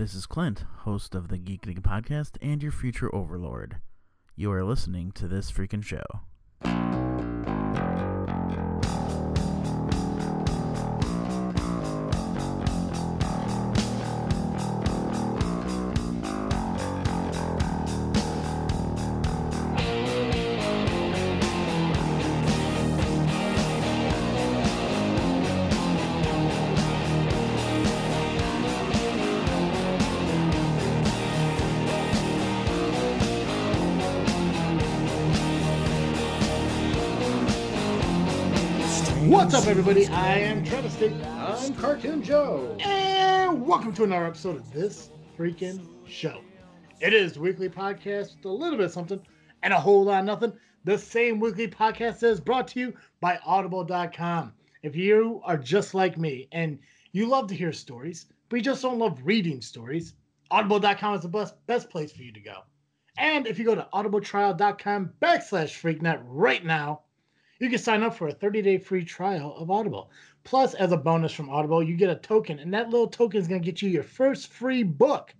This is Clint, host of the Geek Dig podcast and your future overlord. You are listening to this freaking show. What's up, everybody? I am Travis State. I'm Cartoon Joe. And welcome to another episode of this freaking show. It is weekly podcast with a little bit of something and a whole lot of nothing. The same weekly podcast is brought to you by Audible.com. If you are just like me and you love to hear stories, but you just don't love reading stories, Audible.com is the best, best place for you to go. And if you go to audibletrial.com backslash freaknet right now, you can sign up for a 30-day free trial of Audible. Plus, as a bonus from Audible, you get a token, and that little token is going to get you your first free book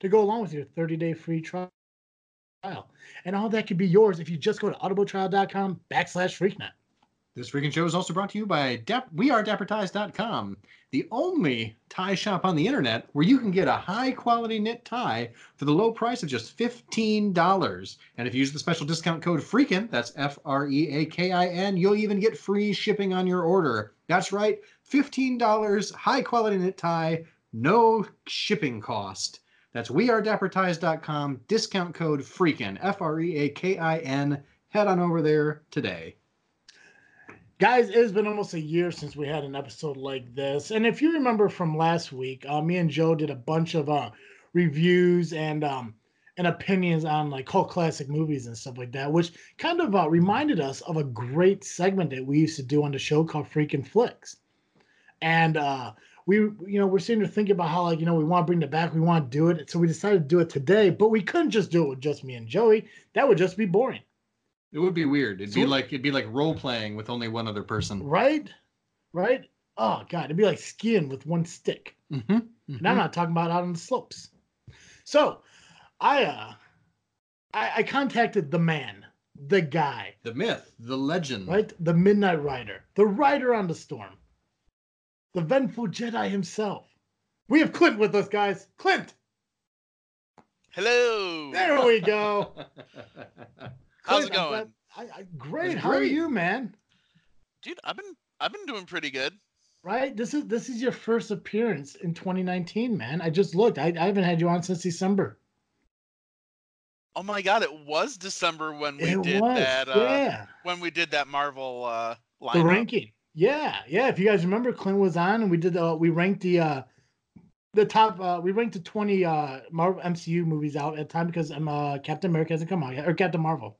to go along with your 30-day free trial. And all that could be yours if you just go to audibletrial.com backslash freaknet. This freaking show is also brought to you by Dap- WeAreDapperTies.com, the only tie shop on the internet where you can get a high quality knit tie for the low price of just $15. And if you use the special discount code FREAKIN, that's F R E A K I N, you'll even get free shipping on your order. That's right, $15, high quality knit tie, no shipping cost. That's WeAreDapperTies.com, discount code FREAKIN, F R E A K I N. Head on over there today. Guys, it's been almost a year since we had an episode like this. And if you remember from last week, uh, me and Joe did a bunch of uh, reviews and um, and opinions on like cult classic movies and stuff like that, which kind of uh, reminded us of a great segment that we used to do on the show called Freaking Flicks. And uh, we, you know, we're sitting there thinking about how like you know we want to bring it back, we want to do it, so we decided to do it today. But we couldn't just do it with just me and Joey. That would just be boring. It would be weird. It'd be like it'd be like role playing with only one other person. Right? Right? Oh god, it'd be like skiing with one stick. Mm-hmm. And I'm not talking about out on the slopes. So I uh I, I contacted the man, the guy, The myth, the legend. right? The Midnight Rider, the rider on the storm, the vengeful Jedi himself. We have Clint with us, guys. Clint, Hello. there we go. How's Clint, it going, I, I, great. It's How are you, man? dude? I've been I've been doing pretty good. Right? This is this is your first appearance in 2019, man. I just looked. I, I haven't had you on since December. Oh my god, it was December when we it did was. that. Uh, yeah. When we did that Marvel uh, the ranking. Yeah, yeah. If you guys remember, Clint was on, and we did. Uh, we ranked the uh, the top. Uh, we ranked the twenty uh, Marvel MCU movies out at the time because um, uh, Captain America hasn't come out yet, or Captain Marvel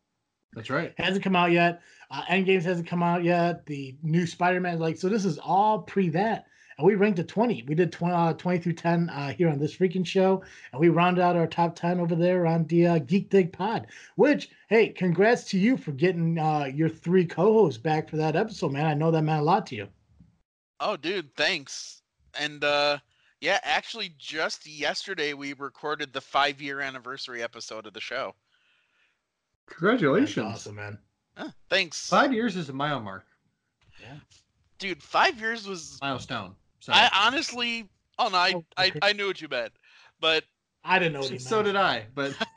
That's right. hasn't come out yet. Uh, Endgames hasn't come out yet. The new Spider Man, like, so this is all pre that. And we ranked a 20. We did 20, uh, 20 through 10 uh, here on this freaking show. And we rounded out our top 10 over there on the uh, Geek Dig Pod. Which, hey, congrats to you for getting uh, your three co hosts back for that episode, man. I know that meant a lot to you. Oh, dude, thanks. And uh, yeah, actually, just yesterday we recorded the five year anniversary episode of the show. That's Congratulations. awesome, man. Huh, thanks, Five years is a mile mark. Yeah. Dude. Five years was. Milestone. So, I honestly. Oh no, I, Oh, I. I knew what you meant, but I didn't know what he so meant. did I. But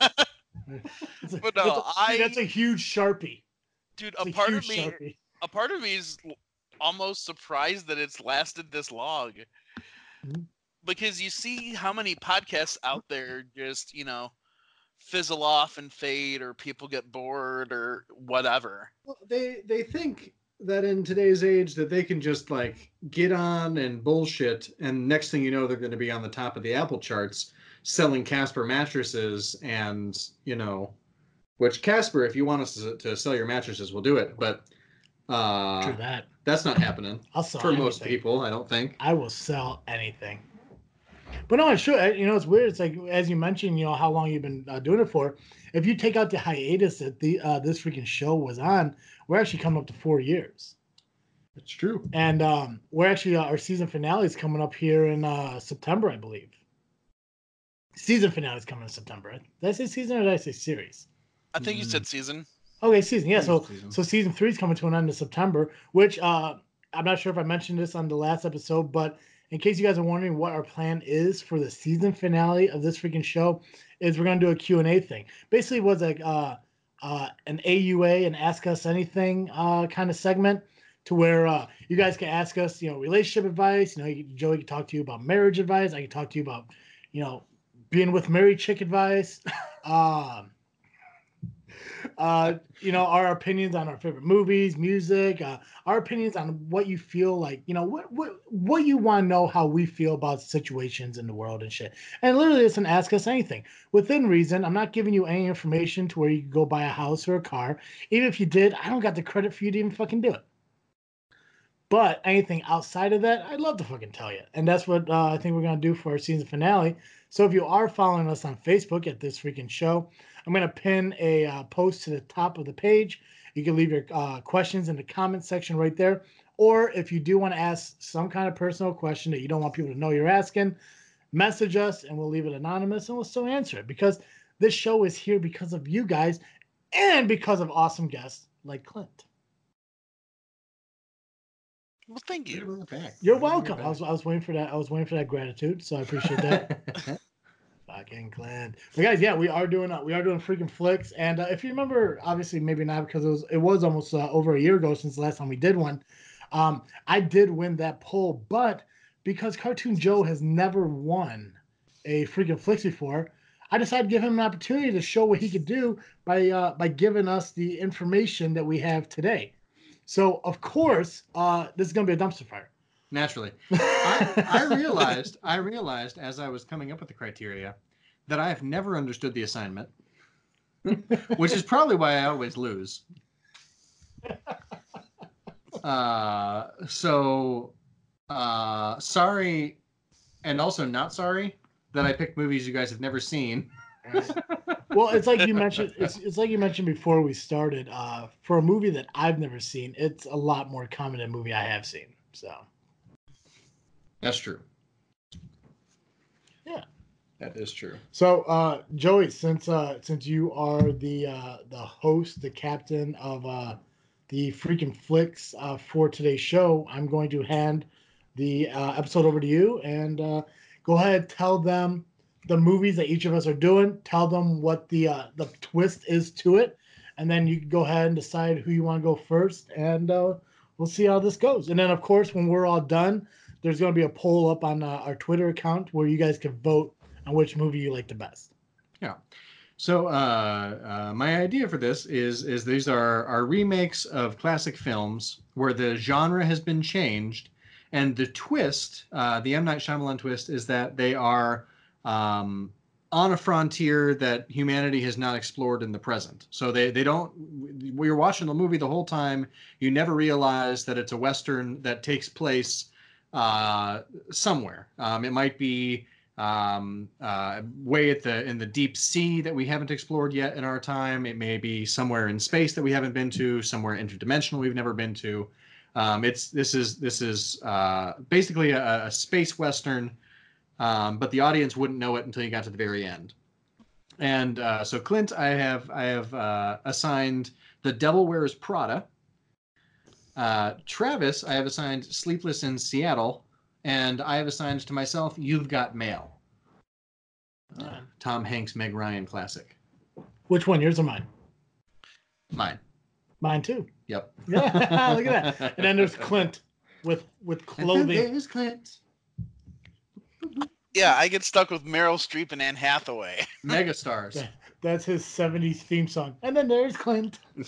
But no, that's a- I- That's a huge Sharpie. dude, It's a part of me, Sharpie. a part of me is almost surprised that it's lasted this long. Mhm. Because you see how many podcasts out there just, you know, fizzle off and fade or people get bored or whatever. Well, they they think that in today's age that they can just like get on and bullshit, and next thing you know, they're going to be on the top of the Apple charts selling Casper mattresses, and you know, which Casper, if you want us to, to sell your mattresses, we'll do it. But uh, True that. that's not happening I'll sell for most anything. people, I don't think. I will sell anything. But no, it's true. uh, You know, it's weird. It's like as you mentioned, you know, how long you've been uh, doing it for. If you take out the hiatus that the uh, this freaking show was on, we're actually coming up to four years. It's true. And um, we're actually uh, our season finale is coming up here in uh, September, I believe. season finale is coming in September. Did I say season or did I say series? I think you Mm. said season. Okay, season. Yeah, so Season. so season three is coming to an end in September, which uh I'm not sure if I mentioned this on the last episode, but in case you guys are wondering what our plan is for the season finale of this freaking show, is we're gonna do a Q&A thing. Basically, it was like uh uh an AUA and ask us anything uh kind of segment to where uh you guys can ask us, you know, relationship advice. You know, Joey can talk to you about marriage advice. I can talk to you about, you know, being with married chick advice. um uh, you know, our opinions on our favorite movies, music, uh, our opinions on what you feel like, you know, what what what you want to know how we feel about situations in the world and shit. And literally, it's an ask us anything within reason. I'm not giving you any information to where you can go buy a house or a car. Even if you did, I don't got the credit for you to even fucking do it. But anything outside of that, I'd love to fucking tell you. And that's what uh, I think we're gonna do for our season finale. So if you are following us on Facebook at this freaking show, I'm going to pin a uh, post to the top of the page. You can leave your uh, questions in the comment section right there. Or if you do want to ask some kind of personal question that you don't want people to know you're asking, message us and we'll leave it anonymous and we'll still answer it because this show is here because of you guys and because of awesome guests like Clint. Well, thank you. Bring it back. You're welcome. I was, I was waiting for that. I was waiting for that gratitude, so I appreciate that. Fucking Clint. But guys, yeah, we are doing uh, we are doing freaking flicks, and uh, if you remember, obviously maybe not because it was it was almost uh, over a year ago since the last time we did one. Um, I did win that poll, but because Cartoon Joe has never won a freaking flicks before, I decided to give him an opportunity to show what he could do by uh, by giving us the information that we have today. So of course, uh, this is gonna be a dumpster fire. Naturally. I, I realized I realized as I was coming up with the criteria that I have never understood the assignment, which is probably why I always lose. Uh, so uh, sorry, and also not sorry that I picked movies you guys have never seen. well, it's like you mentioned. It's, it's like you mentioned before we started. Uh, for a movie that I've never seen, it's a lot more common than a movie I have seen. So That's true. That is true. So, uh, Joey, since uh, since you are the uh, the host, the captain of uh, the freaking flicks uh, for today's show, I'm going to hand the uh, episode over to you and uh, go ahead tell them the movies that each of us are doing. Tell them what the uh, the twist is to it, and then you can go ahead and decide who you want to go first, and uh, we'll see how this goes. And then, of course, when we're all done, there's going to be a poll up on uh, our Twitter account where you guys can vote which movie you like the best. Yeah. So uh, uh, my idea for this is is these are are remakes of classic films where the genre has been changed, and the twist, uh, the M Night Shyamalan twist, is that they are um, on a frontier that humanity has not explored in the present. So they they don't. We're watching the movie the whole time. You never realize that it's a western that takes place uh, somewhere. Um, it might be um, uh, way at the in the deep sea that we haven't explored yet in our time. It may be somewhere in space that we haven't been to, somewhere interdimensional we've never been to. Um, it's this is this is uh, basically a, a space western, um, but the audience wouldn't know it until you got to the very end. And uh, so Clint, I have I have uh, assigned The Devil Wears Prada. Uh, Travis, I have assigned Sleepless in Seattle, and I have assigned to myself You've Got Mail. Uh, Tom Hanks, Meg Ryan classic. Which one? Yours or mine? Mine. Mine too. Yep. Yeah, look at that. And then there's Clint with with And then clothing. there's Clint. Yeah, I get stuck with Meryl Streep and Anne Hathaway. Megastars. Yeah. That's his 70s theme song. And then there's Clint.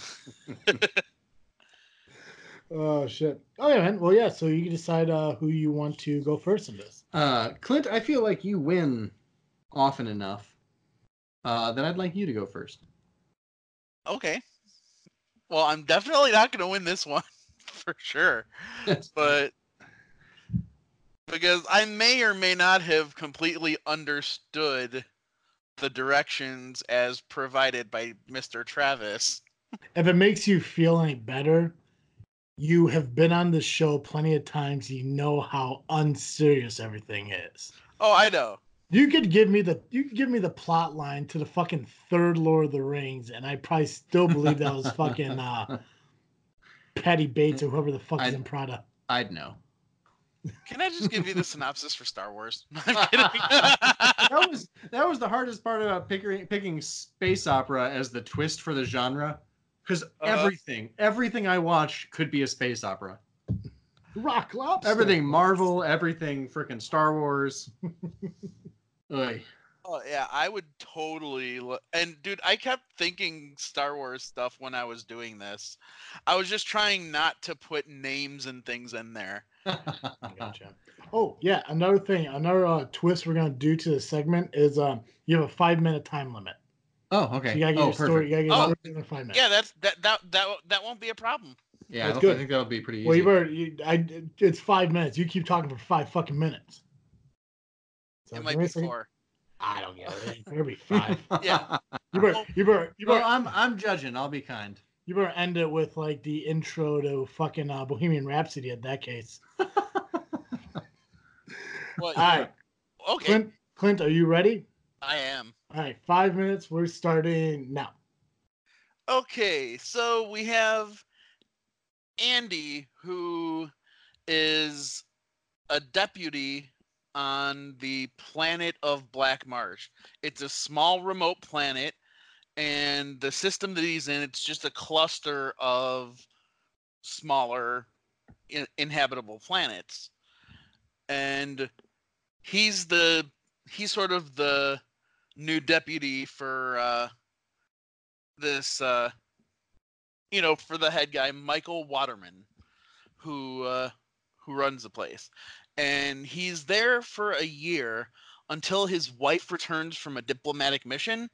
oh shit. Oh yeah, man. Well, yeah. So you can decide uh, who you want to go first in this. Uh, Clint, I feel like you win often enough uh, that I'd like you to go first. Okay. Well, I'm definitely not going to win this one for sure. But because I may or may not have completely understood the directions as provided by Mr. Travis. If it makes you feel any better, you have been on the show plenty of times. You know how unserious everything is. Oh, I know. You could give me the you could give me the plot line to the fucking third Lord of the Rings, and I probably still believe that was fucking uh, Patty Bates or whoever the fuck is in Prada. I'd know. Can I just give you the synopsis for Star Wars? I'm kidding. that was that was the hardest part about picking picking space opera as the twist for the genre, because Uh-huh. everything everything I watch could be a space opera. Rock lobster. Everything Marvel, everything freaking Star Wars. Oy. oh yeah, I would totally. lo- And dude, I kept thinking Star Wars stuff when I was doing this. I was just trying not to put names and things in there. Gotcha. Oh yeah, another thing, another uh, twist we're gonna do to the segment is um you have a five minute time limit. oh, So okay. you gotta get oh, your story. perfect. You gotta get your Oh. story in five minutes. Yeah, that's that that that that won't be a problem. Yeah, I, That's don't, good. I think that'll be pretty easy. Well, you better. You, I. It's five minutes. You keep talking for five fucking minutes. So It give might be a second. four. I don't get it. It better be five. Yeah. You better. You better. You well, better. I'm I'm judging. I'll be kind. You better end it with like the intro to fucking uh, Bohemian Rhapsody. In that case. Well, All right, okay, Clint. Clint, are you ready? I am. All right, five minutes. We're starting now. Okay, so we have Andy, who is a deputy on the planet of Black Marsh. It's a small remote planet, and the system that he's in, it's just a cluster of smaller in- inhabitable planets. And he's the he's sort of the new deputy for uh this uh you know for the head guy michael waterman who uh who runs the place and he's there for a year until his wife returns from a diplomatic mission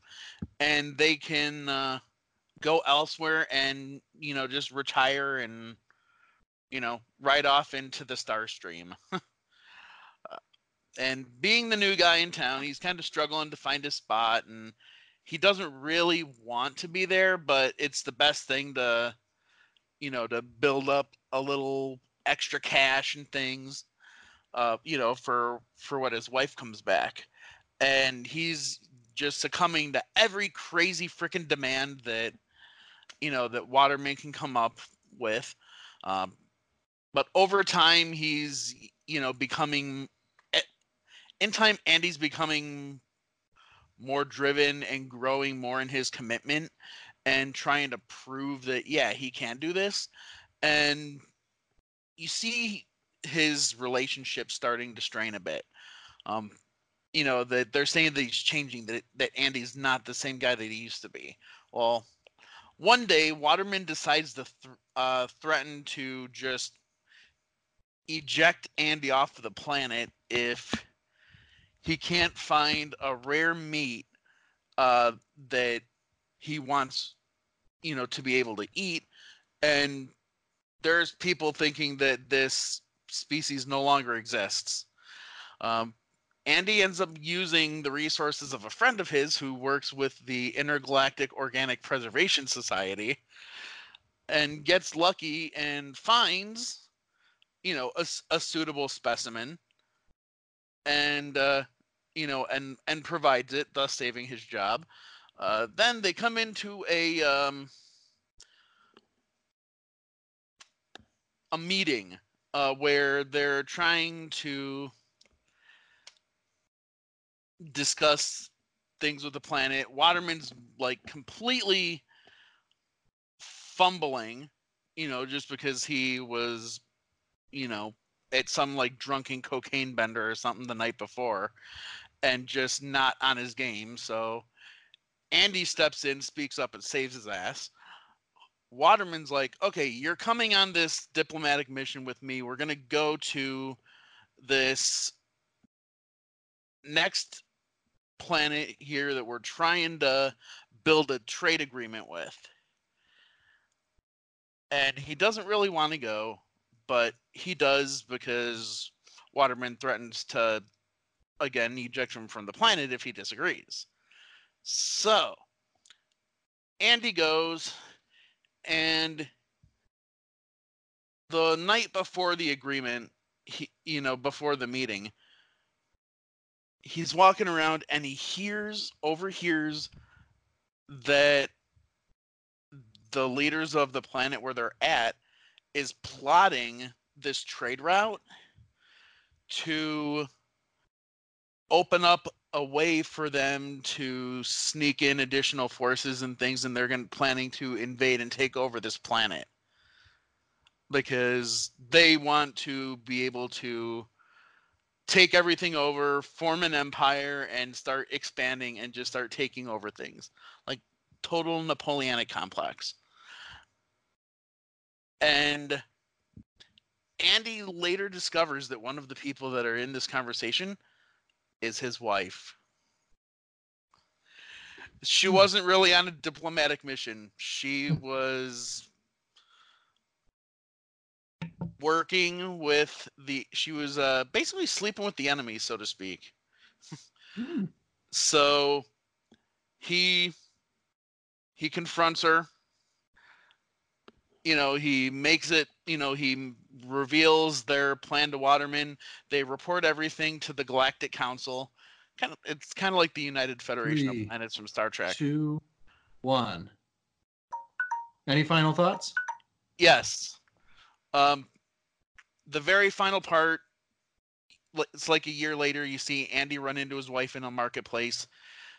and they can uh go elsewhere and you know just retire and you know ride off into the star stream. Uh, and being the new guy in town he's kind of struggling to find his spot and he doesn't really want to be there, but it's the best thing to, you know, to build up a little extra cash and things, uh, you know, for for when his wife comes back, and he's just succumbing to every crazy freaking demand that, you know, that Waterman can come up with, um, but over time he's, you know, becoming. eh, In time, Andy's becoming more driven and growing more in his commitment and trying to prove that yeah he can do this and you see his relationship starting to strain a bit um you know that they're saying that he's changing that that andy's not the same guy that he used to be well one day waterman decides to th- uh, threaten to just eject andy off of the planet if he can't find a rare meat uh, that he wants, you know, to be able to eat. And there's people thinking that this species no longer exists. Um, Andy ends up using the resources of a friend of his who works with the Intergalactic Organic Preservation Society and gets lucky and finds, you know, a, a suitable specimen and uh, you know, and and provides it, thus saving his job. Uh, then they come into a um, a meeting uh, where they're trying to discuss things with the planet. Waterman's like completely fumbling, you know, just because he was, you know, at some like drunken cocaine bender or something the night before and just not on his game. So Andy steps in, speaks up, and saves his ass. Waterman's like, okay, you're coming on this diplomatic mission with me. We're going to go to this next planet here that we're trying to build a trade agreement with. And he doesn't really want to go, but he does because Waterman threatens to again eject him from the planet if he disagrees. So Andy goes and the night before the agreement, he you know, before the meeting, he's walking around and he hears overhears that the leaders of the planet where they're at is plotting this trade route to open up a way for them to sneak in additional forces and things and they're going planning to invade and take over this planet. Because they want to be able to take everything over form an empire and start expanding and just start taking over things. Like total napoleonic complex. And Andy later discovers that one of the people that are in this conversation is his wife. She wasn't really on a diplomatic mission. She was working with the she was uh basically sleeping with the enemy so to speak. Hmm. so he he confronts her you know he makes it you know he reveals their plan to waterman. They report everything to the galactic council. Kind of it's kind of like the united federation Three, of planets from star trek. Two, one. Any final thoughts? yes. Um the very final part it's like a year later you see andy run into his wife in a marketplace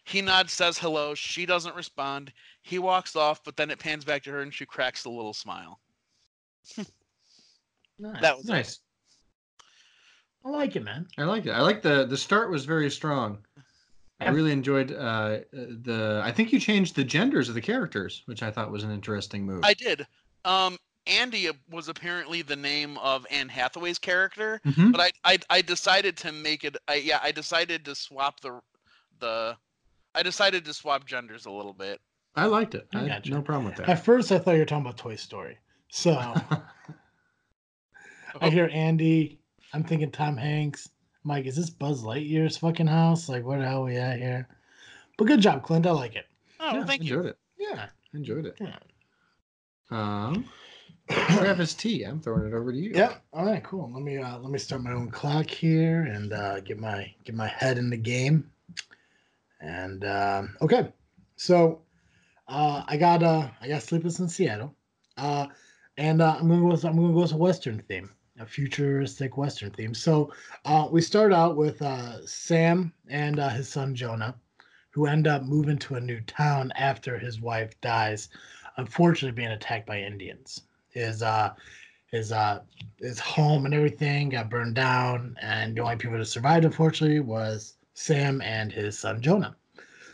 he nods says hello she doesn't respond he walks off but then it pans back to her and she cracks a little smile Nice. that was it. Nice. I like it, man. I like it. I like the the start was very strong. I really enjoyed uh, the. I think you changed the genders of the characters, which I thought was an interesting move. I did. Um, Andy was apparently the name of Anne Hathaway's character, Mhm. but I, I I decided to make it. I yeah, I decided to swap the the. I decided to swap genders a little bit. I liked it. I I, gotcha. no problem with that. At first, I thought you were talking about Toy Story. So I hear Andy. I'm thinking Tom Hanks. I'm like, is this Buzz Lightyear's fucking house? Like, where the hell are we at here? But good job, Clint. I like it. Oh, Yeah, thank you. enjoyed it. Yeah. Enjoyed it. Yeah. Um, Travis T. I'm throwing it over to you. Yeah. All right. Cool. Let me uh, let me start my own clock here and uh, get my get my head in the game. And um, okay, so uh, I got uh, I got Sleepless in Seattle, uh, and uh, I'm gonna go with I'm gonna go with a Western theme, a futuristic Western theme. So uh, we start out with uh, Sam and uh, his son Jonah, who end up moving to a new town after his wife dies, unfortunately being attacked by Indians. His uh, his uh his home and everything got burned down and the only people that survived unfortunately was sam and his son jonah.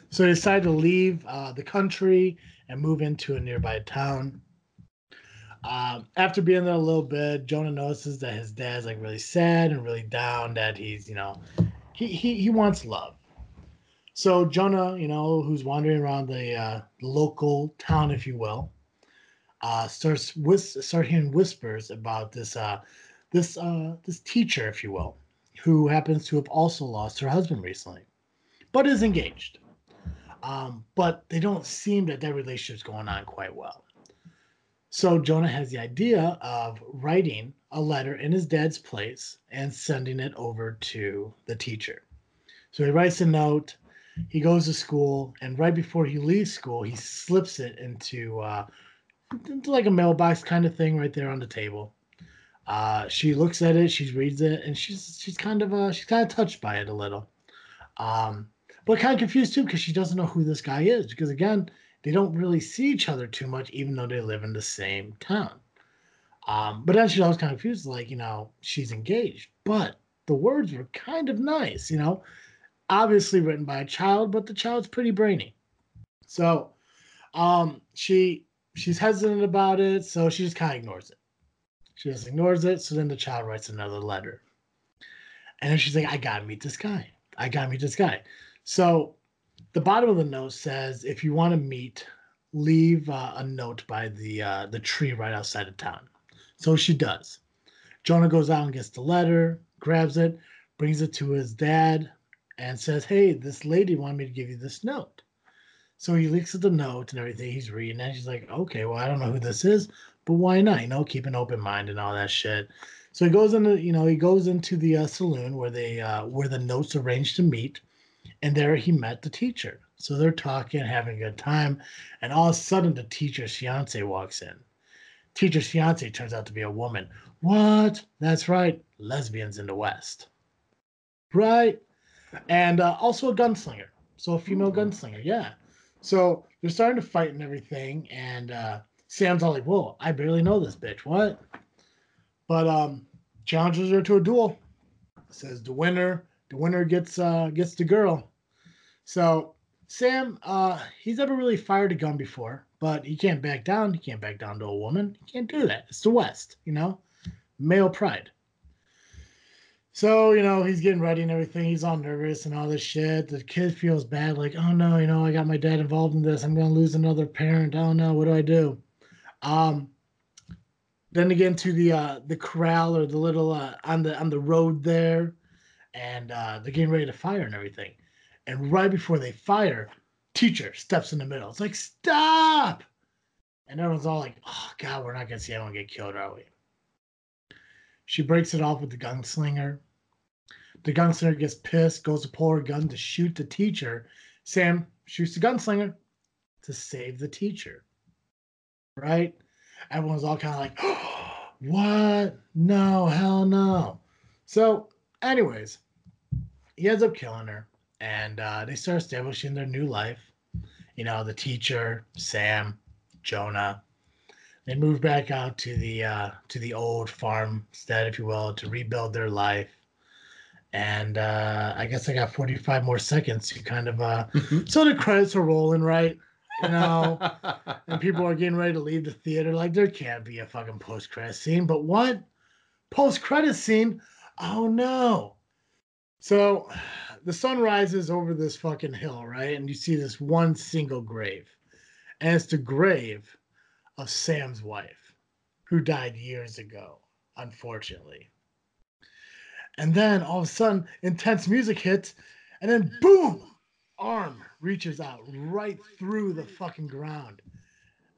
So they decided to leave uh, the country and move into a nearby town. Um, after being there a little bit jonah notices that his dad's like really sad and really down that he's you know he he, he wants love. So jonah you know who's wandering around the uh, local town if you will uh, starts whis- start hearing whispers about this uh, this uh, this teacher, if you will, who happens to have also lost her husband recently, but is engaged. Um, but they don't seem that that relationship's going on quite well. So Jonah has the idea of writing a letter in his dad's place and sending it over to the teacher. So he writes a note. He goes to school, and right before he leaves school, he slips it into uh, into like a mailbox kind of thing right there on the table. Uh, she looks at it, she reads it, and she's she's kind of uh she's kind of touched by it a little, um, but kind of confused too because she doesn't know who this guy is because again they don't really see each other too much even though they live in the same town. Um, but then she's always kind of confused, like you know she's engaged, but the words were kind of nice, you know, obviously written by a child, but the child's pretty brainy, so um, she she's hesitant about it, so she just kind of ignores it. She just ignores it. So then the child writes another letter. And then she's like, I gotta meet this guy. I gotta meet this guy. So the bottom of the note says, if you want to meet, leave uh, a note by the uh, the tree right outside of town. So she does. Jonah goes out and gets the letter, grabs it, brings it to his dad, and says, Hey, this lady wanted me to give you this note. So he looks at the note and everything he's reading, and she's like, okay, well, I don't know who this is, but why not? You know, keep an open mind and all that shit. So he goes into, you know, he goes into the uh, saloon where they, uh, where the notes arranged to meet, and there he met the teacher. So they're talking, having a good time, and all of a sudden the teacher's fiance walks in. Teacher's fiance turns out to be a woman. What? That's right, lesbians in the West. Right, and uh, also a gunslinger. So a female Ooh. gunslinger, yeah. So they're starting to fight and everything, and uh, Sam's all like, "Whoa, I barely know this bitch. What?" But um, challenges her to a duel. Says the winner, the winner gets uh gets the girl. So Sam, uh, he's never really fired a gun before, but he can't back down. He can't back down to a woman. He can't do that. It's the West, you know, male pride. So, you know, he's getting ready and everything. He's all nervous and all this shit. The kid feels bad, like, oh no, you know, I got my dad involved in this. I'm gonna lose another parent. Oh no, what do I do? Um then again to the uh the corral or the little uh on the on the road there, and uh they're getting ready to fire and everything. And right before they fire, teacher steps in the middle. It's like, stop! And everyone's all like, oh god, we're not gonna see anyone get killed, are we? She breaks it off with the gunslinger. The gunslinger gets pissed, goes to pull her gun to shoot the teacher. Sam shoots the gunslinger to save the teacher. Right? Everyone's all kind of like, what? No, hell no. So, anyways, he ends up killing her, and uh, they start establishing their new life. You know, the teacher, Sam, Jonah, they move back out to the uh, to the old farmstead, if you will, to rebuild their life. And uh, I guess I got 45 more seconds to kind of uh, so the credits are rolling, right? You know, and people are getting ready to leave the theater. Like there can't be a fucking post credit scene, but what post credit scene? Oh no! So the sun rises over this fucking hill, right? And you see this one single grave, and it's the grave of Sam's wife, who died years ago, unfortunately. And then all of a sudden, intense music hits, and then boom, arm reaches out right through the fucking ground.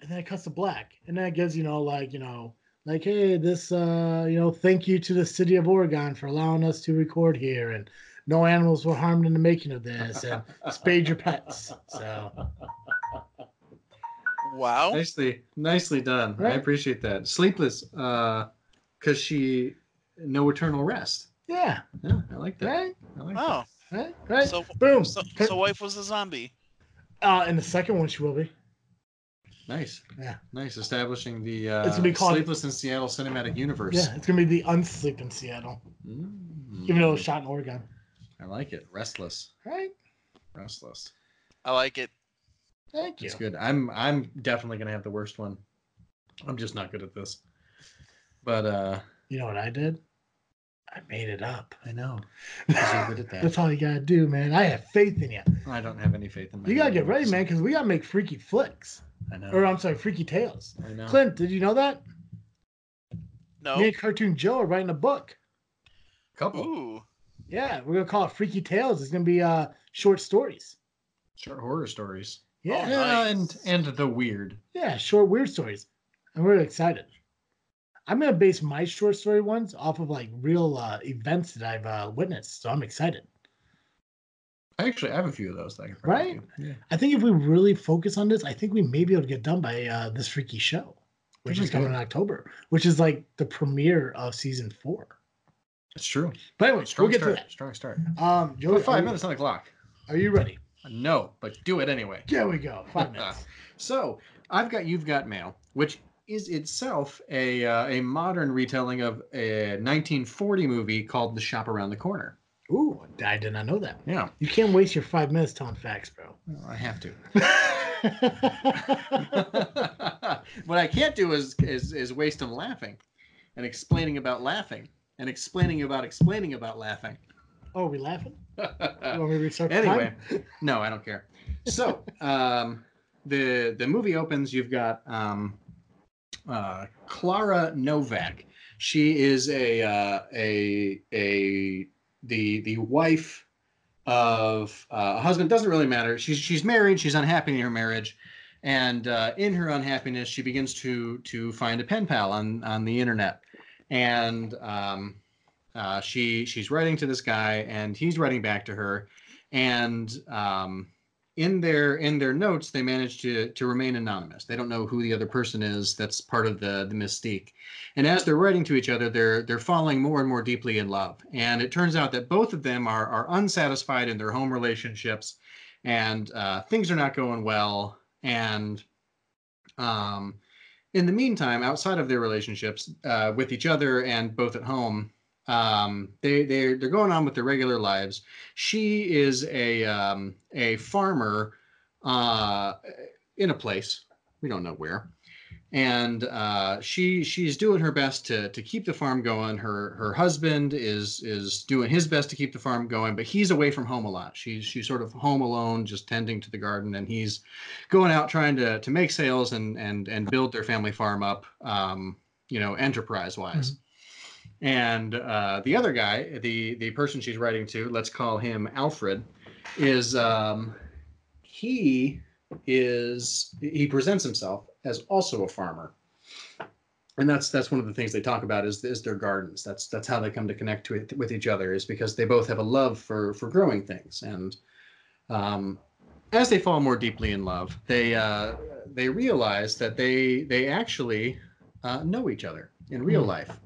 And then it cuts to black. And then it gives, you know, like, you know, like, hey, this, uh, you know, thank you to the city of Oregon for allowing us to record here. And no animals were harmed in the making of this. And spade your pets. So, Wow. nicely, nicely done. I appreciate that. Sleepless, uh, because she no eternal rest. yeah, Yeah, I like that. right, I like Oh, right, right. so Boom. so, Cut- so wife was a zombie. uh, and the second one, she will be. Nice. Yeah. Nice. Establishing the uh, It's gonna be called- Sleepless in Seattle cinematic universe. Yeah, it's gonna be the unsleep in Seattle, Mm. even though it was shot in Oregon. I like it. Restless. Right? Restless. I like it. Thank you. It's good. I'm I'm definitely gonna have the worst one. I'm just not good at this. But uh You know what I did? I made it up. I know. you're good at that. That's all you gotta do, man. I have faith in you. I don't have any faith in my You gotta get ready, universe. man, because we gotta make freaky flicks. I know. Or I'm sorry, freaky tales. I know. Clint, did you know that? No. Me and Cartoon Joe are writing a book. Couple Ooh. Yeah, we're gonna call it Freaky Tales. It's gonna be uh short stories. short horror stories. Yeah, Oh, nice. and and the weird. yeah, short weird stories. I'm really excited. I'm gonna base my short story ones off of like real uh, events that I've uh, witnessed, so I'm excited. I actually have a few of those that probably Right? Yeah. I think if we really focus on this, I think we may be able to get done by uh, this freaky show, which is coming good. in October, which is like the premiere of season four. It's true. But anyway, Strong we'll get start. to Strong start. Um, Joey, five you- minutes on the clock. Are you ready? No, but do it anyway. There we go. Five minutes. So I've got You've Got Mail, which is itself a uh, a modern retelling of a 1940 movie called The Shop Around the Corner. Ooh, I did not know that. Yeah, You can't waste your five minutes telling facts, bro. well, I have to. what I can't do is, is is waste them laughing, and explaining about laughing, and explaining about explaining about laughing. oh, are we laughing? You want me to restart anyway, no, I don't care. So, um, the the movie opens. You've got um, uh, Clara Novak. She is a uh, a a the the wife of uh, a husband. Doesn't really matter. She's she's married. She's unhappy in her marriage, and uh, in her unhappiness, she begins to to find a pen pal on on the internet. and um, uh, she she's writing to this guy, and he's writing back to her, and um, in their in their notes they manage to to remain anonymous. They don't know who the other person is. That's part of the the mystique. And as they're writing to each other, they're they're falling more and more deeply in love. And it turns out that both of them are are unsatisfied in their home relationships, and uh, things are not going well. And um, in the meantime, outside of their relationships uh, with each other and both at home, um, they they they're going on with their regular lives. She is a um, a farmer uh, in a place we don't know where, and uh, she she's doing her best to to keep the farm going. Her her husband is is doing his best to keep the farm going, but he's away from home a lot. She's she's sort of home alone, just tending to the garden, and he's going out trying to to make sales and and and build their family farm up, um, you know, enterprise wise. Mm-hmm. And uh, the other guy, the the person she's writing to, let's call him Alfred, is um, he is he presents himself as also a farmer, and that's that's one of the things they talk about is is their gardens. That's that's how they come to connect to it, with each other is because they both have a love for for growing things and. Um, as they fall more deeply in love, they uh, they realize that they they actually uh, know each other in real mm. life.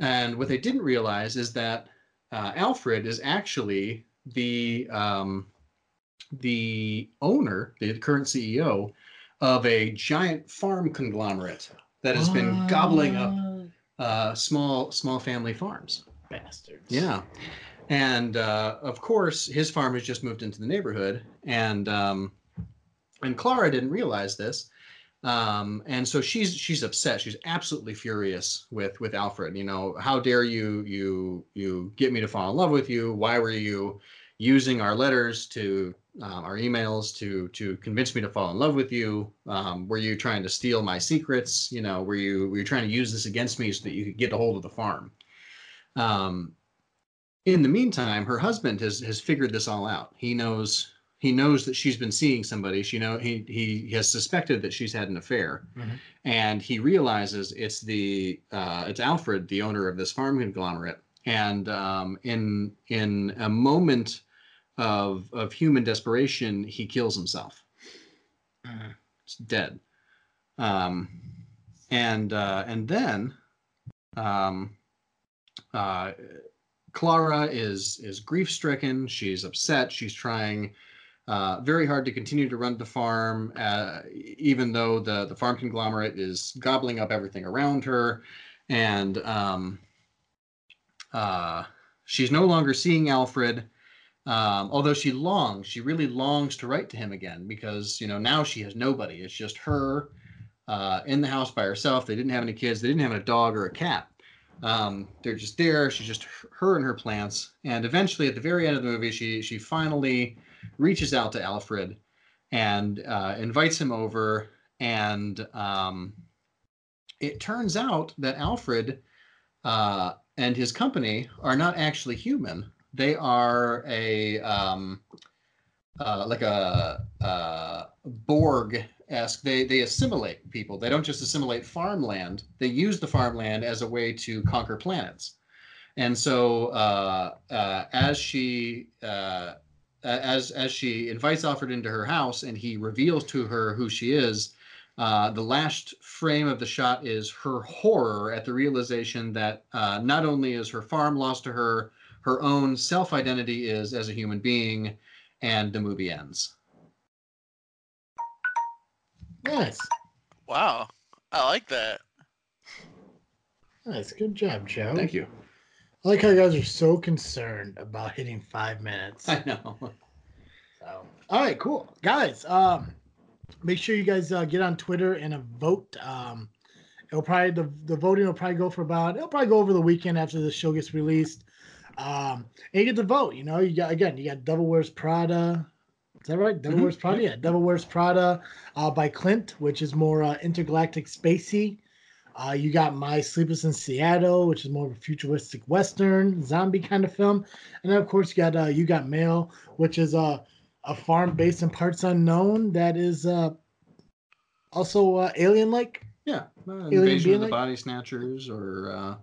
And what they didn't realize is that uh, Alfred is actually the um, the owner, the current CEO of a giant farm conglomerate that has been uh, gobbling up ah. uh, small small family farms. Bastards. Yeah, and uh, of course his farm has just moved into the neighborhood, and um, and Clara didn't realize this um, and so she's she's upset. She's absolutely furious with with alfred. You know how dare you you you get me to fall in love with you? Why were you using our letters to um, our emails to to convince me to fall in love with you? Um, were you trying to steal my secrets? You know were you were you trying to use this against me so that you could get a hold of the farm? Um, in the meantime her husband has has figured this all out. He knows he knows that she's been seeing somebody. She know he he has suspected that she's had an affair, mm-hmm. and he realizes it's the uh, it's Alfred, the owner of this farm conglomerate. And um, in in a moment of of human desperation, he kills himself. Mm-hmm. It's dead. Um, and uh, and then um, uh, Clara is is grief stricken. She's upset. She's trying uh, very hard to continue to run the farm, uh, even though the, the farm conglomerate is gobbling up everything around her. And um, uh, she's no longer seeing Alfred, um, although she longs, she really longs to write to him again because, you know, now she has nobody. It's just her uh, in the house by herself. They didn't have any kids, they didn't have a dog or a cat. Um, they're just there. She's just her and her plants. And eventually, at the very end of the movie, she she finally reaches out to Alfred and uh, invites him over. And um, it turns out that Alfred uh, and his company are not actually human. They are a um, uh, like a, a Borg esque. They they assimilate people. They don't just assimilate farmland. They use the farmland as a way to conquer planets. And so uh, uh, as she uh, as as she invites Alfred into her house and he reveals to her who she is, uh, the last frame of the shot is her horror at the realization that uh, not only is her farm lost to her, her own self identity is as a human being, and the movie ends. Nice. Wow, I like that. Nice, good job, Joe. Thank you. I like how you guys are so concerned about hitting five minutes. I know. So, all right, cool, guys. Um, make sure you guys uh, get on Twitter and a vote. Um, it'll probably the the voting will probably go for about it'll probably go over the weekend after the show gets released. Um, and you get to vote. You know, you got again, you got Devil Wears Prada. Is that right? Devil mm-hmm. Wears Prada. Yeah, Devil Wears Prada uh, by Clint, which is more uh, intergalactic spacey. Uh, you got My Sleepless in Seattle, which is more of a futuristic western zombie kind of film, and then of course you got uh, you got Mail, which is a a farm based in parts unknown that is uh, also uh, alien like. Yeah, uh, Invasion of the Body Snatchers, or uh,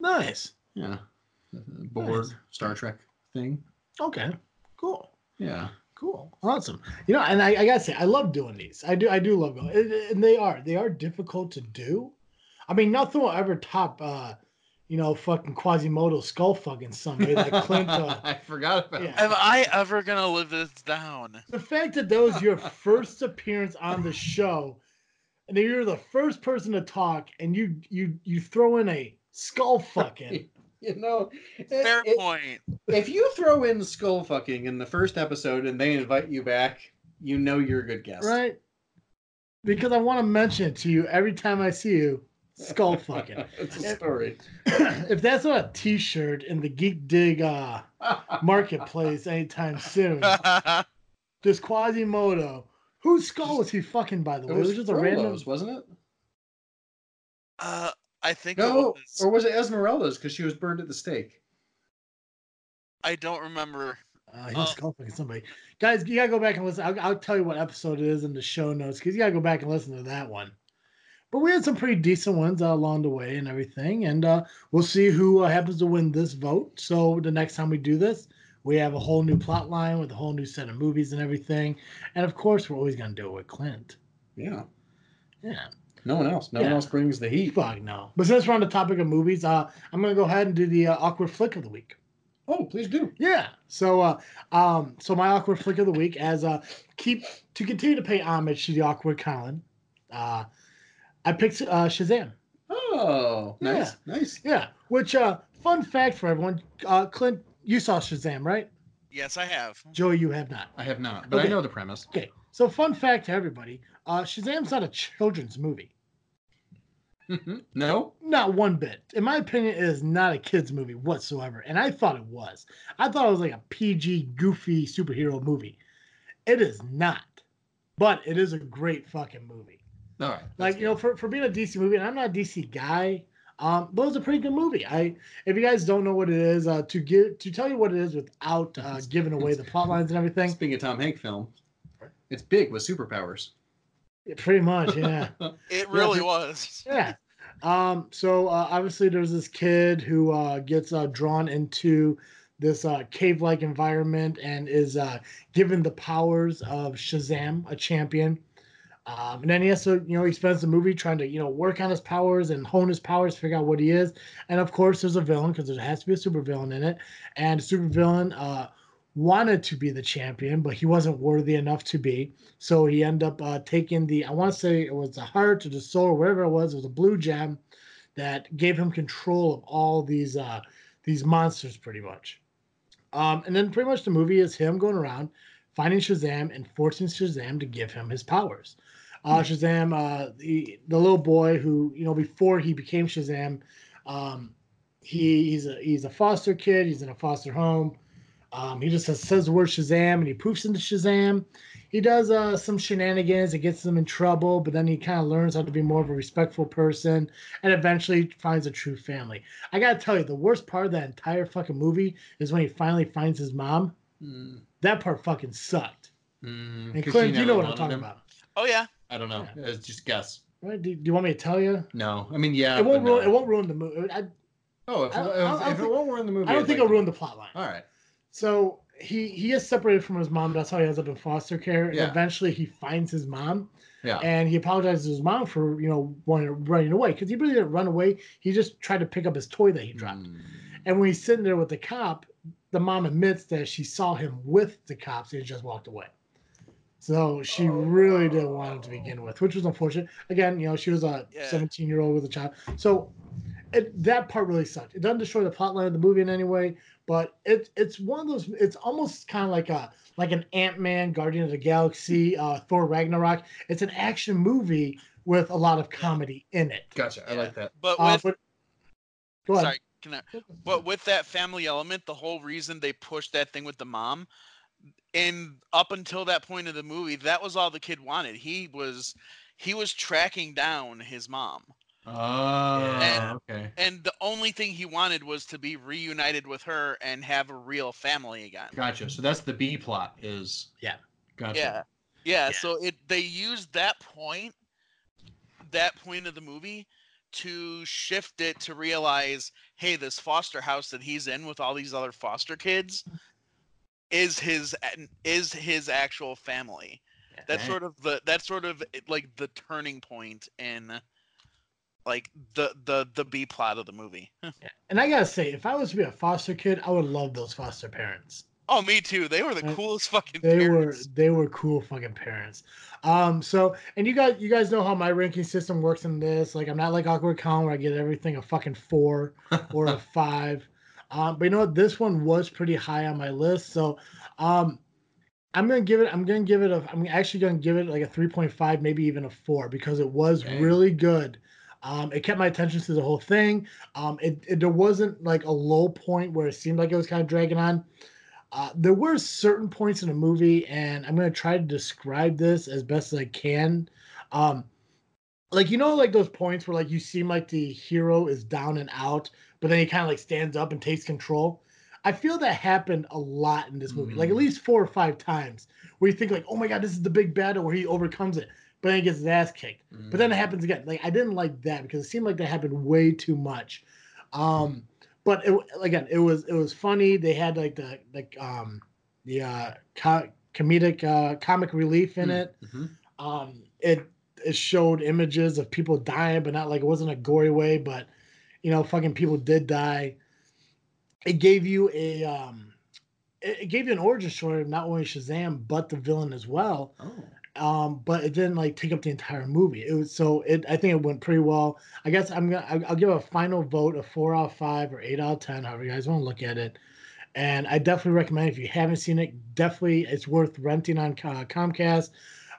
Nice. yeah, Borg Nice. Star Trek thing. Okay. Cool. Yeah, Cool. Awesome. You know, and I, I gotta say, I love doing these. I do. I do love them and, and they are. They are difficult to do. I mean, nothing will ever top. uh you know, fucking Quasimodo skull fucking somebody like Clint. Uh, I forgot about yeah. Am I ever gonna live this down? the fact that that was your first appearance on the show, and then you're the first person to talk, and you you you throw in a skull fucking. You know, Fair it- point. if you throw in skull fucking in the first episode and they invite you back, you know you're a good guest. right? Because I want to mention it to you every time I see you, skull fucking. it's a story. if that's not a T-shirt in the Geek Dig uh, marketplace anytime soon, this Quasimodo, whose skull was he fucking? By the It way, it was was just a random. Wasn't it? uh, I think it No, was. or was it Esmeralda's because she was burned at the stake? I don't remember. Uh, he Oh. was skull fucking somebody. Guys, you gotta go back and listen. I'll, I'll tell you what episode it is in the show notes because you gotta go back and listen to that one. But we had some pretty decent ones uh, along the way and everything, and uh, we'll see who uh, happens to win this vote. So the next time we do this, we have a whole new plot line with a whole new set of movies and everything, and of course, we're always gonna do it with Clint. Yeah. Yeah, No one else. No one else brings the heat. fuck no. But since we're on the topic of movies, uh, I'm gonna go ahead and do the uh, awkward flick of the week. Oh, please do. Yeah. So uh um so my awkward flick of the week as uh keep to continue to pay homage to the awkward Colin. Uh I picked uh Shazam. Oh, nice, nice. Yeah. Which uh fun fact for everyone, uh Clint, you saw Shazam, right? Yes, I have. Joey, you have not. I have not, but Okay. I know the premise. Okay. So fun fact to everybody, uh Shazam's not a children's movie. no, Not one bit. In my opinion, it is not a kids movie whatsoever. And I thought it was. I thought it was like a PG, goofy superhero movie. It is not. But it is a great fucking movie. All right. Like, you know, for, for being a DC movie, and I'm not a DC guy, um, but it was a pretty good movie. I if you guys don't know what it is, uh to give to tell you what it is without uh giving away the plot lines and everything. Speaking of Tom Hanks film, it's big with superpowers. Yeah, pretty much, yeah. It really Yeah. was. Yeah. Um, so uh, obviously there's this kid who uh, gets uh, drawn into this uh, cave-like environment and is uh, given the powers of Shazam, a champion. Um, and then he has to, you know, he spends the movie trying to, you know, work on his powers and hone his powers, figure out what he is. And of course, there's a villain because there has to be a supervillain in it. And the supervillain uh, wanted to be the champion, but he wasn't worthy enough to be. So he ended up uh, taking the, I want to say it was the heart or the soul or whatever it was. It was a blue gem that gave him control of all these uh, these monsters, pretty much. Um, and then pretty much the movie is him going around finding Shazam and forcing Shazam to give him his powers. Uh, Shazam, uh, the the little boy who you know before he became Shazam, um, he he's a he's a foster kid. He's in a foster home. Um, he just says, says the word Shazam and he poofs into Shazam. He does uh, some shenanigans. It gets him in trouble, but then he kind of learns how to be more of a respectful person and eventually finds a true family. I gotta tell you, the worst part of that entire fucking movie is when he finally finds his mom. Mm, That part fucking sucked. mm, And 'cause Clint, you know what I'm talking him. about. Oh yeah. I don't know. It's just guess. Right? Do, do you want me to tell you? No, I mean, yeah. it won't but no. ruin. It won't ruin the movie. I, Oh, if, I- if, I it think- won't ruin the movie, I don't I'd think like it'll ruin the plot line. All right. So he he is separated from his mom. That's how he ends up in foster care. And Yeah. eventually he finds his mom, Yeah. and he apologizes to his mom for you know running running away because he really didn't run away. He just tried to pick up his toy that he dropped. Mm. And when he's sitting there with the cop, the mom admits that she saw him with the cops and he just walked away. So she really didn't want him to begin with, which was unfortunate. Again, you know, she was a Yeah. 17 year old with a child. So it, that part really sucked. It doesn't destroy the plot line of the movie in any way, but it, it's one of those, it's almost kind of like a, like an Ant-Man, Guardian of the Galaxy, uh, Thor Ragnarok. It's an action movie with a lot of comedy in it. Gotcha. I like that. But Uh, with but, go ahead. sorry, can I, but with that family element, the whole reason they pushed that thing with the mom, and up until that point of the movie, that was all the kid wanted. He was he was tracking down his mom. Oh, And- okay. And the only thing he wanted was to be reunited with her and have a real family again. Gotcha. So that's the B plot. Is Yeah. Gotcha. Yeah. Yeah, Yeah. so it they used that point that point of the movie to shift it to realize, hey, this foster house that he's in with all these other foster kids is his is his actual family. That's Right. sort of the that's sort of eh, like the turning point in like the the the B plot of the movie. And I gotta say, if I was to be a foster kid, I would love those foster parents. oh, me too. They were the coolest fucking They parents. were they were cool fucking parents. Um, so and you guys you guys know how my ranking system works in this. Like I'm not like awkward con where I get everything a fucking four or a five. Um, but you know what? This one was pretty high on my list. So um I'm gonna give it I'm gonna give it a I'm actually gonna give it like a 3.5, maybe even a four, because it was Okay. really good. Um, it kept my attention to the whole thing. Um, it, it there wasn't like a low point where it seemed like it was kind of dragging on. Uh, there were certain points in the movie, and I'm gonna try to describe this as best as I can. Um, like you know, like those points where like you seem like the hero is down and out, but then he kind of like stands up and takes control. I feel that happened a lot in this movie, like at Mm. least four or five times, where you think like, oh my god, this is the big battle where he overcomes it, but then he gets his ass kicked. But then it happens again. Like I didn't like that because it seemed like that happened way too much. Um, but it, again, it was it was funny. They had like the like um the uh co- comedic uh comic relief in Mm. it. Mhm. Um, it it showed images of people dying, but not like it wasn't a gory way. But you know, fucking people did die. It gave you a um, it, gave you an origin story of not only Shazam but the villain as well. Oh. um but it didn't like take up the entire movie. It was so it i think it went pretty well. I guess i'm gonna i'll give a final vote of four out of five or eight out of ten however you guys want to look at it. And i definitely recommend if you haven't seen it. Definitely it's worth renting on uh, comcast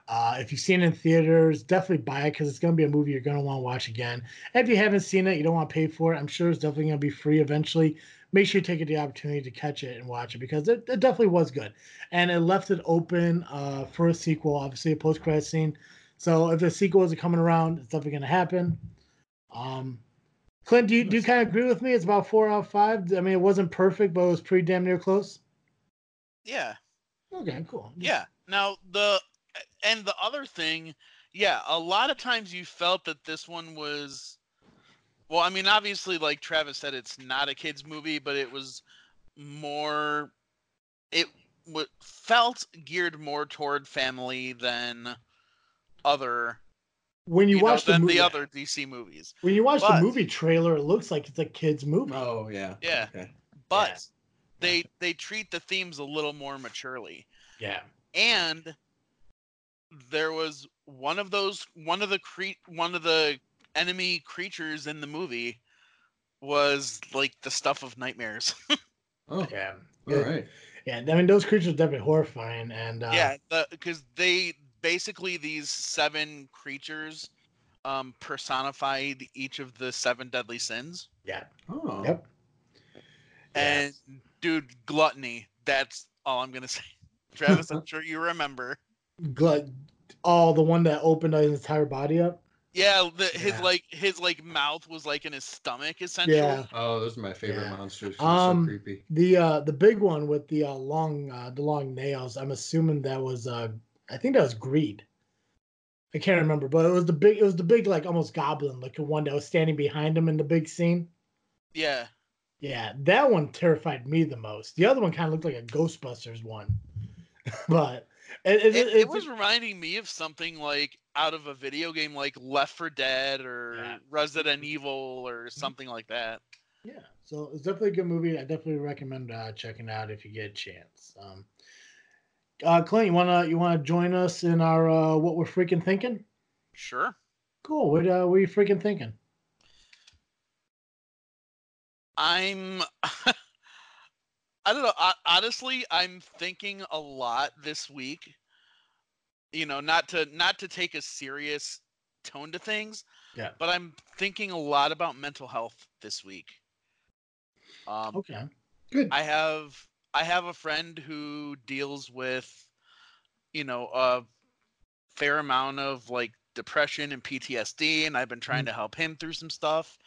uh, if you've seen it in theaters, definitely buy it because it's going to be a movie you're going to want to watch again. And if you haven't seen it, you don't want to pay for it. I'm sure it's definitely going to be free eventually. Make sure you take the opportunity to catch it and watch it because it, it definitely was good and it left it open uh, for a sequel, obviously a post credit scene. So if the sequel isn't coming around, it's definitely going to happen. Um, Clint, do you, do you kind of agree with me? It's about four out of five. I mean, it wasn't perfect, but it was pretty damn near close. Yeah. Okay, cool. Yeah. Now the and the other thing, yeah, a lot of times you felt that this one was well, I mean, obviously like Travis said it's not a kids movie, but it was more it w- felt geared more toward family than other When you, you know, watch the than movie, the other DC movies. when you watch but- the movie trailer, it looks like it's a kids movie. Oh yeah. Yeah. Okay. But they they treat the themes a little more maturely. Yeah. and there was one of those one of the cre- one of the enemy creatures in the movie was like the stuff of nightmares. Oh. Yeah. All right. Yeah. I mean, those creatures are definitely horrifying. And uh, yeah, because they basically these seven creatures um personified each of the seven deadly sins. Yeah. Oh. Yep. Yeah. And dude, gluttony, that's all I'm gonna say. Travis, I'm sure you remember. Glut. Oh, the one that opened his entire body up. Yeah, the, his Yeah. like his like mouth was like in his stomach essentially. Yeah. Oh, those are my favorite Yeah. monsters. 'cause they're Um, so creepy. The uh the big one with the uh, long uh the long nails. I'm assuming that was uh I think that was greed. I can't remember, but it was the big it was the big like almost goblin like the one that was standing behind him in the big scene. Yeah. Yeah, that one terrified me the most. The other one kind of looked like a Ghostbusters one, but it, it, it, it, was reminding me of something like out of a video game like Left 4 Dead or Yeah. Resident Evil or something like that. yeah. So it's definitely a good movie. I definitely recommend uh, checking out if you get a chance. Um, uh, Clint, you wanna you wanna join us in our uh, what we're freaking thinking? Sure. Cool. What uh, what are you freaking thinking? I'm I don't know. I, honestly, I'm thinking a lot this week. You know, not to not to take a serious tone to things, Yeah. but I'm thinking a lot about mental health this week. Um, Okay. Good. I have I have a friend who deals with, you know, a fair amount of like depression and PTSD, and I've been trying to help him through some stuff.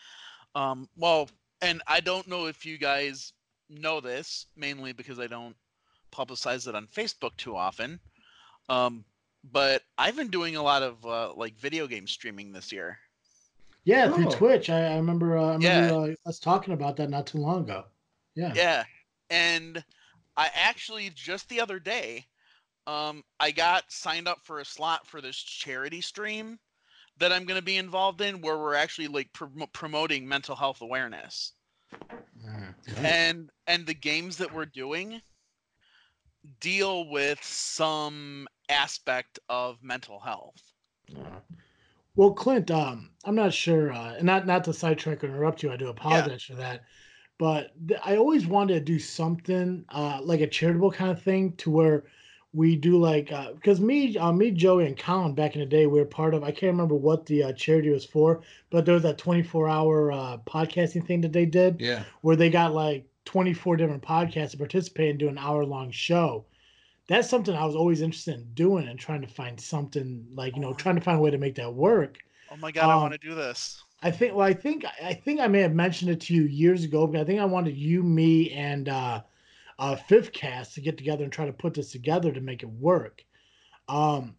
Um, well, and I don't know if you guys know this, mainly because I don't publicize it on Facebook too often. Um, but I've been doing a lot of uh, like video game streaming this year. Yeah, through Oh. Twitch. I, I remember. Uh, I Yeah. remember uh, us talking about that not too long ago. Yeah. Yeah, and I actually just the other day, um, I got signed up for a slot for this charity stream that I'm going to be involved in, where we're actually like prom- promoting mental health awareness. Mm. and and the games that we're doing deal with some aspect of mental health Uh, Well, Clint, um, I'm not sure, uh, and not not to sidetrack or interrupt you. I do apologize for that, but th- I always wanted to do something uh, like a charitable kind of thing to where we do like uh, because me, uh, me, Joey, and Colin back in the day, we were part of. I can't remember what the uh, charity was for, but there was that 24 hour uh, podcasting thing that they did Yeah. where they got like 24 different podcasts to participate and do an hour long show. That's something I was always interested in doing and trying to find something like, you know, trying to find a way to make that work. oh my god i Um, want to do this I think, well, I think, I think I may have mentioned it to you years ago, but I think I wanted you, me, and uh, uh, Fifth Cast to get together and try to put this together to make it work. Um,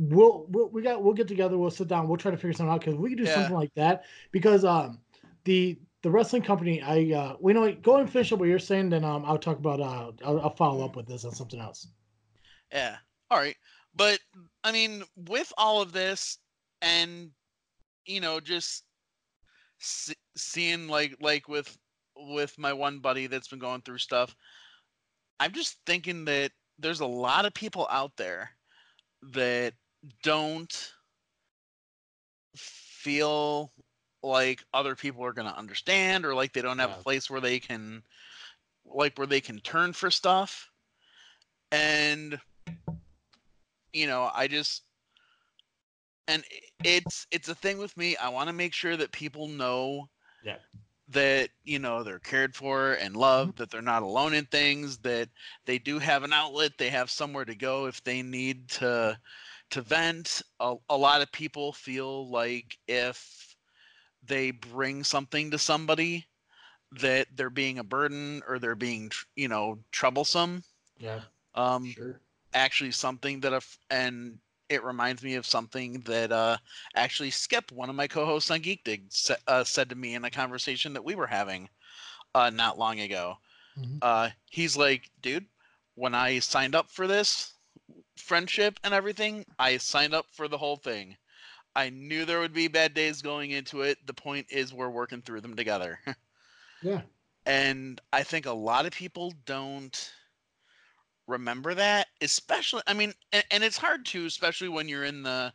we'll, we'll we got we'll get together, we'll sit down, we'll try to figure something out because we can do Yeah. something like that because um the the wrestling company I uh we know go and finish up what you're saying, then um I'll talk about uh I'll, I'll follow up with this on something else. yeah all right but i mean with all of this and you know just se- seeing like like with with my one buddy that's been going through stuff i'm just thinking that there's a lot of people out there that don't feel like other people are going to understand or like they don't have Yeah. a place where they can like where they can turn for stuff and you know i just and it's it's a thing with me i want to make sure that people know Yeah. That you know they're cared for and loved that they're not alone in things that they do have an outlet they have somewhere to go if they need to to vent. A, a lot of people feel like if they bring something to somebody that they're being a burden or they're being tr- you know troublesome. Yeah, um sure. actually something that I've, and it reminds me of something that uh actually Skip, one of my co-hosts on Geek Dig, sa- uh, said to me in a conversation that we were having uh not long ago. Mhm. Uh he's like, dude, when I signed up for this friendship and everything, I signed up for the whole thing. I knew there would be bad days going into it. The point is we're working through them together. Yeah. and I think a lot of people don't remember that, especially I mean, and, and it's hard to, especially when you're in the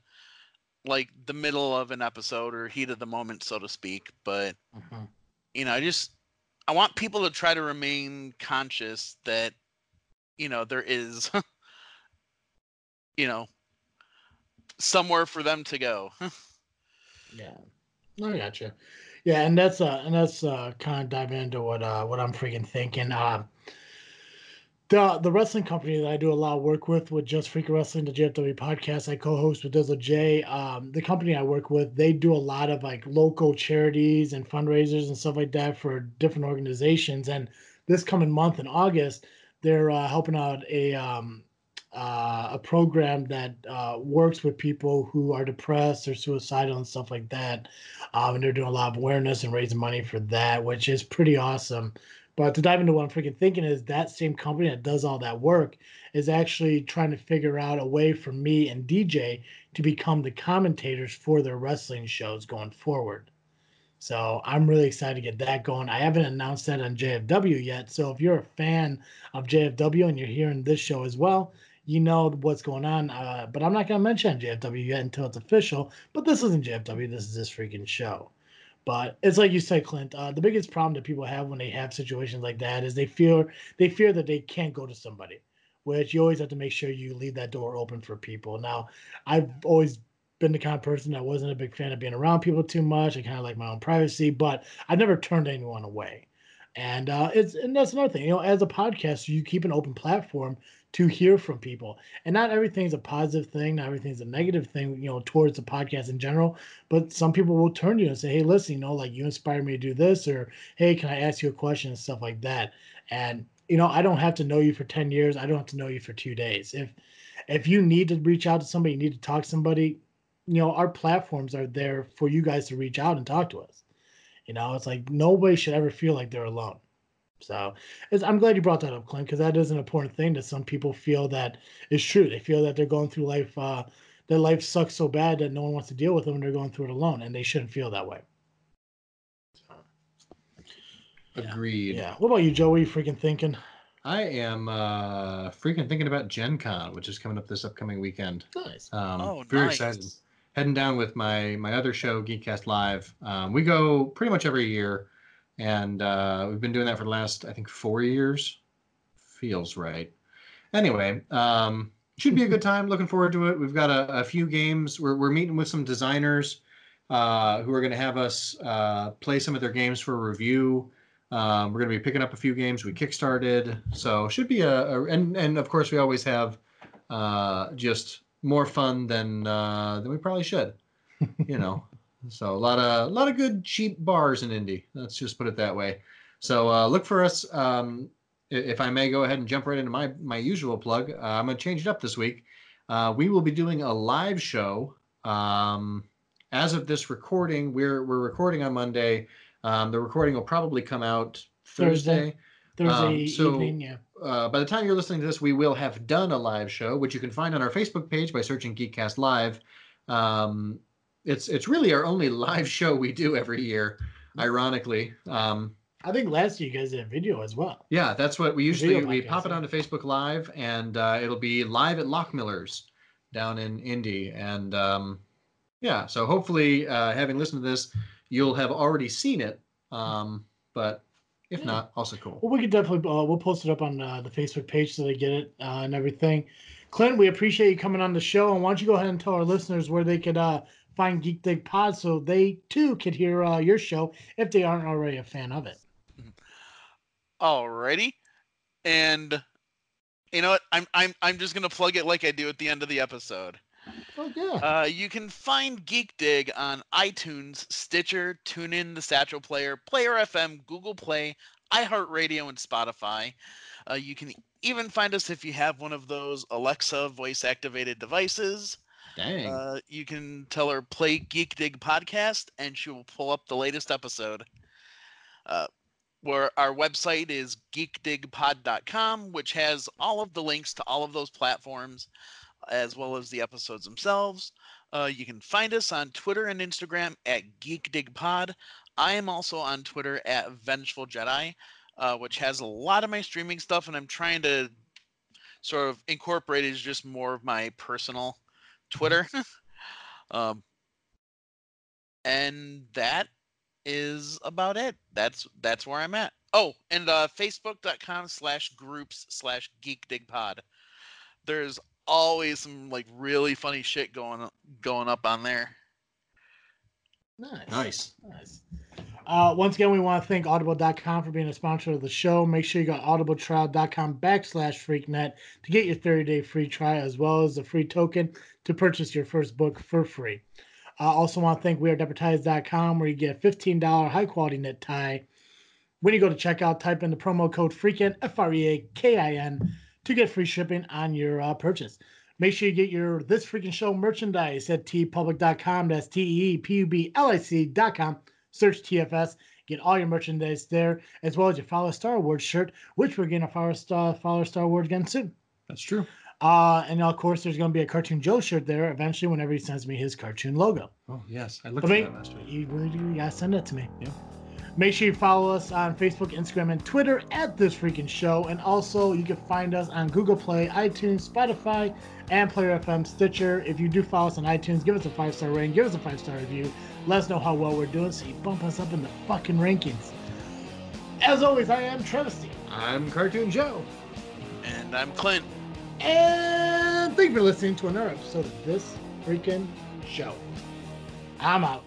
like the middle of an episode or heat of the moment, so to speak. But Mhm. you know, I just I want people to try to remain conscious that you know there is you know somewhere for them to go. Yeah, I got you. Yeah, and that's uh, and that's uh, kind of dive into what uh, what I'm freaking thinking. Uh, the the wrestling company that I do a lot of work with, with Just Freak Wrestling, the JFW podcast, I co-host with Dizzle J. Um, the company I work with, they do a lot of like local charities and fundraisers and stuff like that for different organizations. And this coming month in August, they're uh, helping out a um, uh, a program that uh, works with people who are depressed or suicidal and stuff like that. Um, and they're doing a lot of awareness and raising money for that, which is pretty awesome. But to dive into what I'm freaking thinking is that same company that does all that work is actually trying to figure out a way for me and DJ to become the commentators for their wrestling shows going forward. So I'm really excited to get that going. I haven't announced that on JFW yet. So if you're a fan of JFW and you're hearing this show as well, you know what's going on. Uh, but I'm not going to mention JFW yet until it's official. But this isn't JFW. This is this freaking show. But it's like you said, Clint. Uh, the biggest problem that people have when they have situations like that is they fear they fear that they can't go to somebody. Which you always have to make sure you leave that door open for people. Now, I've always been the kind of person that wasn't a big fan of being around people too much. I kind of like my own privacy, but I've never turned anyone away. And uh, it's and that's another thing. You know, as a podcast, you keep an open platform to hear from people. And not everything's a positive thing, not everything's a negative thing, you know, towards the podcast in general. But some people will turn to you and say, Hey, listen, you know, like you inspired me to do this, or hey, can I ask you a question and stuff like that. And, you know, I don't have to know you for 10 years. I don't have to know you for two days. If if you need to reach out to somebody, you need to talk to somebody, you know, our platforms are there for you guys to reach out and talk to us. You know, it's like nobody should ever feel like they're alone. So I'm glad you brought that up, Clint, because that is an important thing that some people feel that is true. They feel that they're going through life, uh, their life sucks so bad that no one wants to deal with them and they're going through it alone, and they shouldn't feel that way. So, Agreed. Yeah. What about you, Joe? What are you freaking thinking? I am uh, freaking thinking about Gen Con, which is coming up this upcoming weekend. Nice. Um, Oh, very nice. excited. Heading down with my my other show, Geekcast Live. Um, we go pretty much every year, and uh, we've been doing that for the last I think four years. Feels right. Anyway, um, should be a good time. Looking forward to it. We've got a, a few games. We're we're meeting with some designers uh, who are going to have us uh, play some of their games for review. Um, we're going to be picking up a few games we kickstarted, so should be a, a and and of course we always have uh, just more fun than uh, than we probably should, you know. So a lot of a lot of good cheap bars in Indy. Let's just put it that way. So uh, look for us. Um, if I may go ahead and jump right into my my usual plug, uh, I'm going to change it up this week. Uh, we will be doing a live show. Um, as of this recording, we're we're recording on Monday. Um, the recording will probably come out Thursday. Thursday. Thursday Um, so- evening, yeah. Uh, by the time you're listening to this, we will have done a live show, which you can find on our Facebook page by searching Geekcast Live. Um, it's it's really our only live show we do every year, ironically. Um, I think last year you guys did a video as well. yeah, that's what we usually we pop it onto Facebook Live, and uh, it'll be live at Loughmiller's down in Indy, and um, yeah. So hopefully, uh, having listened to this, you'll have already seen it. Um, but if Yeah. not, also cool. Well, we could definitely uh, we'll post it up on uh, the Facebook page so they get it uh, and everything. Clint, we appreciate you coming on the show, and why don't you go ahead and tell our listeners where they could uh, find Geek Dig Pod so they too could hear uh, your show if they aren't already a fan of it. Alrighty. And you know what? I'm I'm I'm just gonna plug it like I do at the end of the episode. Oh yeah, Uh, you can find Geek Dig on iTunes, Stitcher, TuneIn, the Satchel Player, Player FM, Google Play, iHeartRadio, and Spotify. Uh, you can even find us if you have one of those Alexa voice-activated devices. Dang. Uh, you can tell her play Geek Dig podcast, and she will pull up the latest episode. Uh, where our website is geekdigpod.com, which has all of the links to all of those platforms, as well as the episodes themselves. Uh, you can find us on Twitter and Instagram at geekdigpod. I am also on Twitter at Vengeful Jedi, uh, which has a lot of my streaming stuff, and I'm trying to sort of incorporate it as just more of my personal Twitter. um, and that is about it. That's that's where I'm at. Oh, and uh, Facebook.com slash groups slash geekdigpod. There's always some like really funny shit going going up on there. nice, nice. nice. Uh, once again, we want to thank Audible.com for being a sponsor of the show. Make sure you go to audibletrial.com backslash freaknet to get your 30 day free trial as well as a free token to purchase your first book for free. I also want to thank WeAreDeppertise.com where you get a $15 high quality knit tie. When you go to checkout, type in the promo code FREAKIN, F R E A K I N, to get free shipping on your uh, purchase. Make sure you get your This Freaking Show merchandise at teepublic.com. That's T E P U B L I C.com. Search TFS. Get all your merchandise there, as well as your Follow Star Wars shirt, which we're getting a Follow Star, Follow Star Wars again soon. That's true. Uh, and of course, there's going to be a Cartoon Joe shirt there eventually whenever he sends me his cartoon logo. Oh yes, I looked I at that last week. you really do. You gotta send it to me. Yeah. Make sure you follow us on Facebook, Instagram, and Twitter at This Freaking Show. And also, you can find us on Google Play, iTunes, Spotify, and Player FM, Stitcher. If you do follow us on iTunes, give us a five star rating, give us a five star review. Let us know how well we're doing so you bump us up in the fucking rankings. As always, I am Travesty. I'm Cartoon Joe. And I'm Clint. And thank you for listening to another episode of This Freaking Show. I'm out.